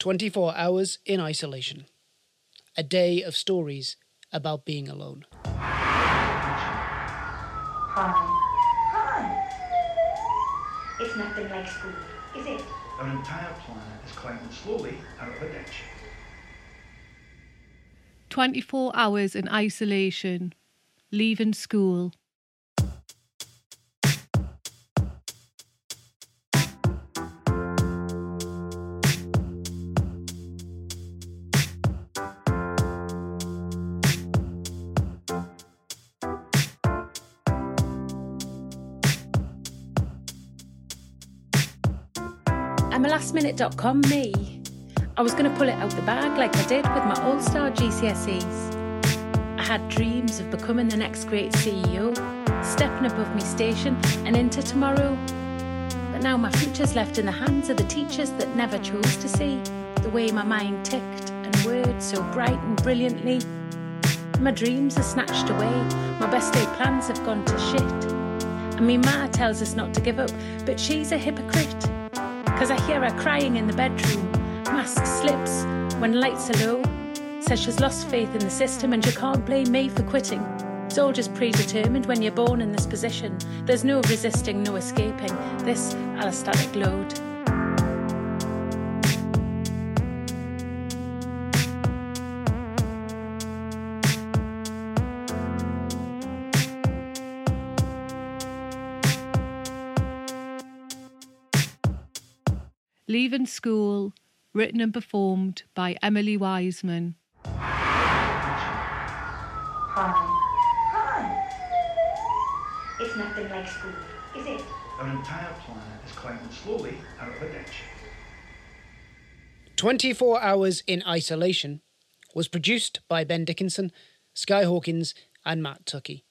24 Hours in Isolation. A day of stories about being alone. Hi. Hi. It's nothing like school, is it? Our entire planet is climbing slowly out of a ditch. 24 hours in isolation, leaving school. I'm a lastminute.com me. I was going to pull it out the bag like I did with my All Star GCSEs. I had dreams of becoming the next great CEO, stepping above me station and into tomorrow. But now my future's left in the hands of the teachers that never chose to see the way my mind ticked and words so bright and brilliantly. My dreams are snatched away, my best day plans have gone to shit. And me ma tells us not to give up, but she's a hypocrite. Cause I hear her crying in the bedroom, mask slips when lights are low. Says she's lost faith in the system and you can't blame me for quitting. It's all just predetermined when you're born in this position. There's no resisting, no escaping this allostatic load. Leaving School, written and performed by Emily Wiseman. Hi. Hi. It's nothing like school, is it? Our entire planet is climbing slowly out of a ditch. 24 Hours in Isolation was produced by Ben Dickinson, Sky Hawkins, and Matt Tuckey.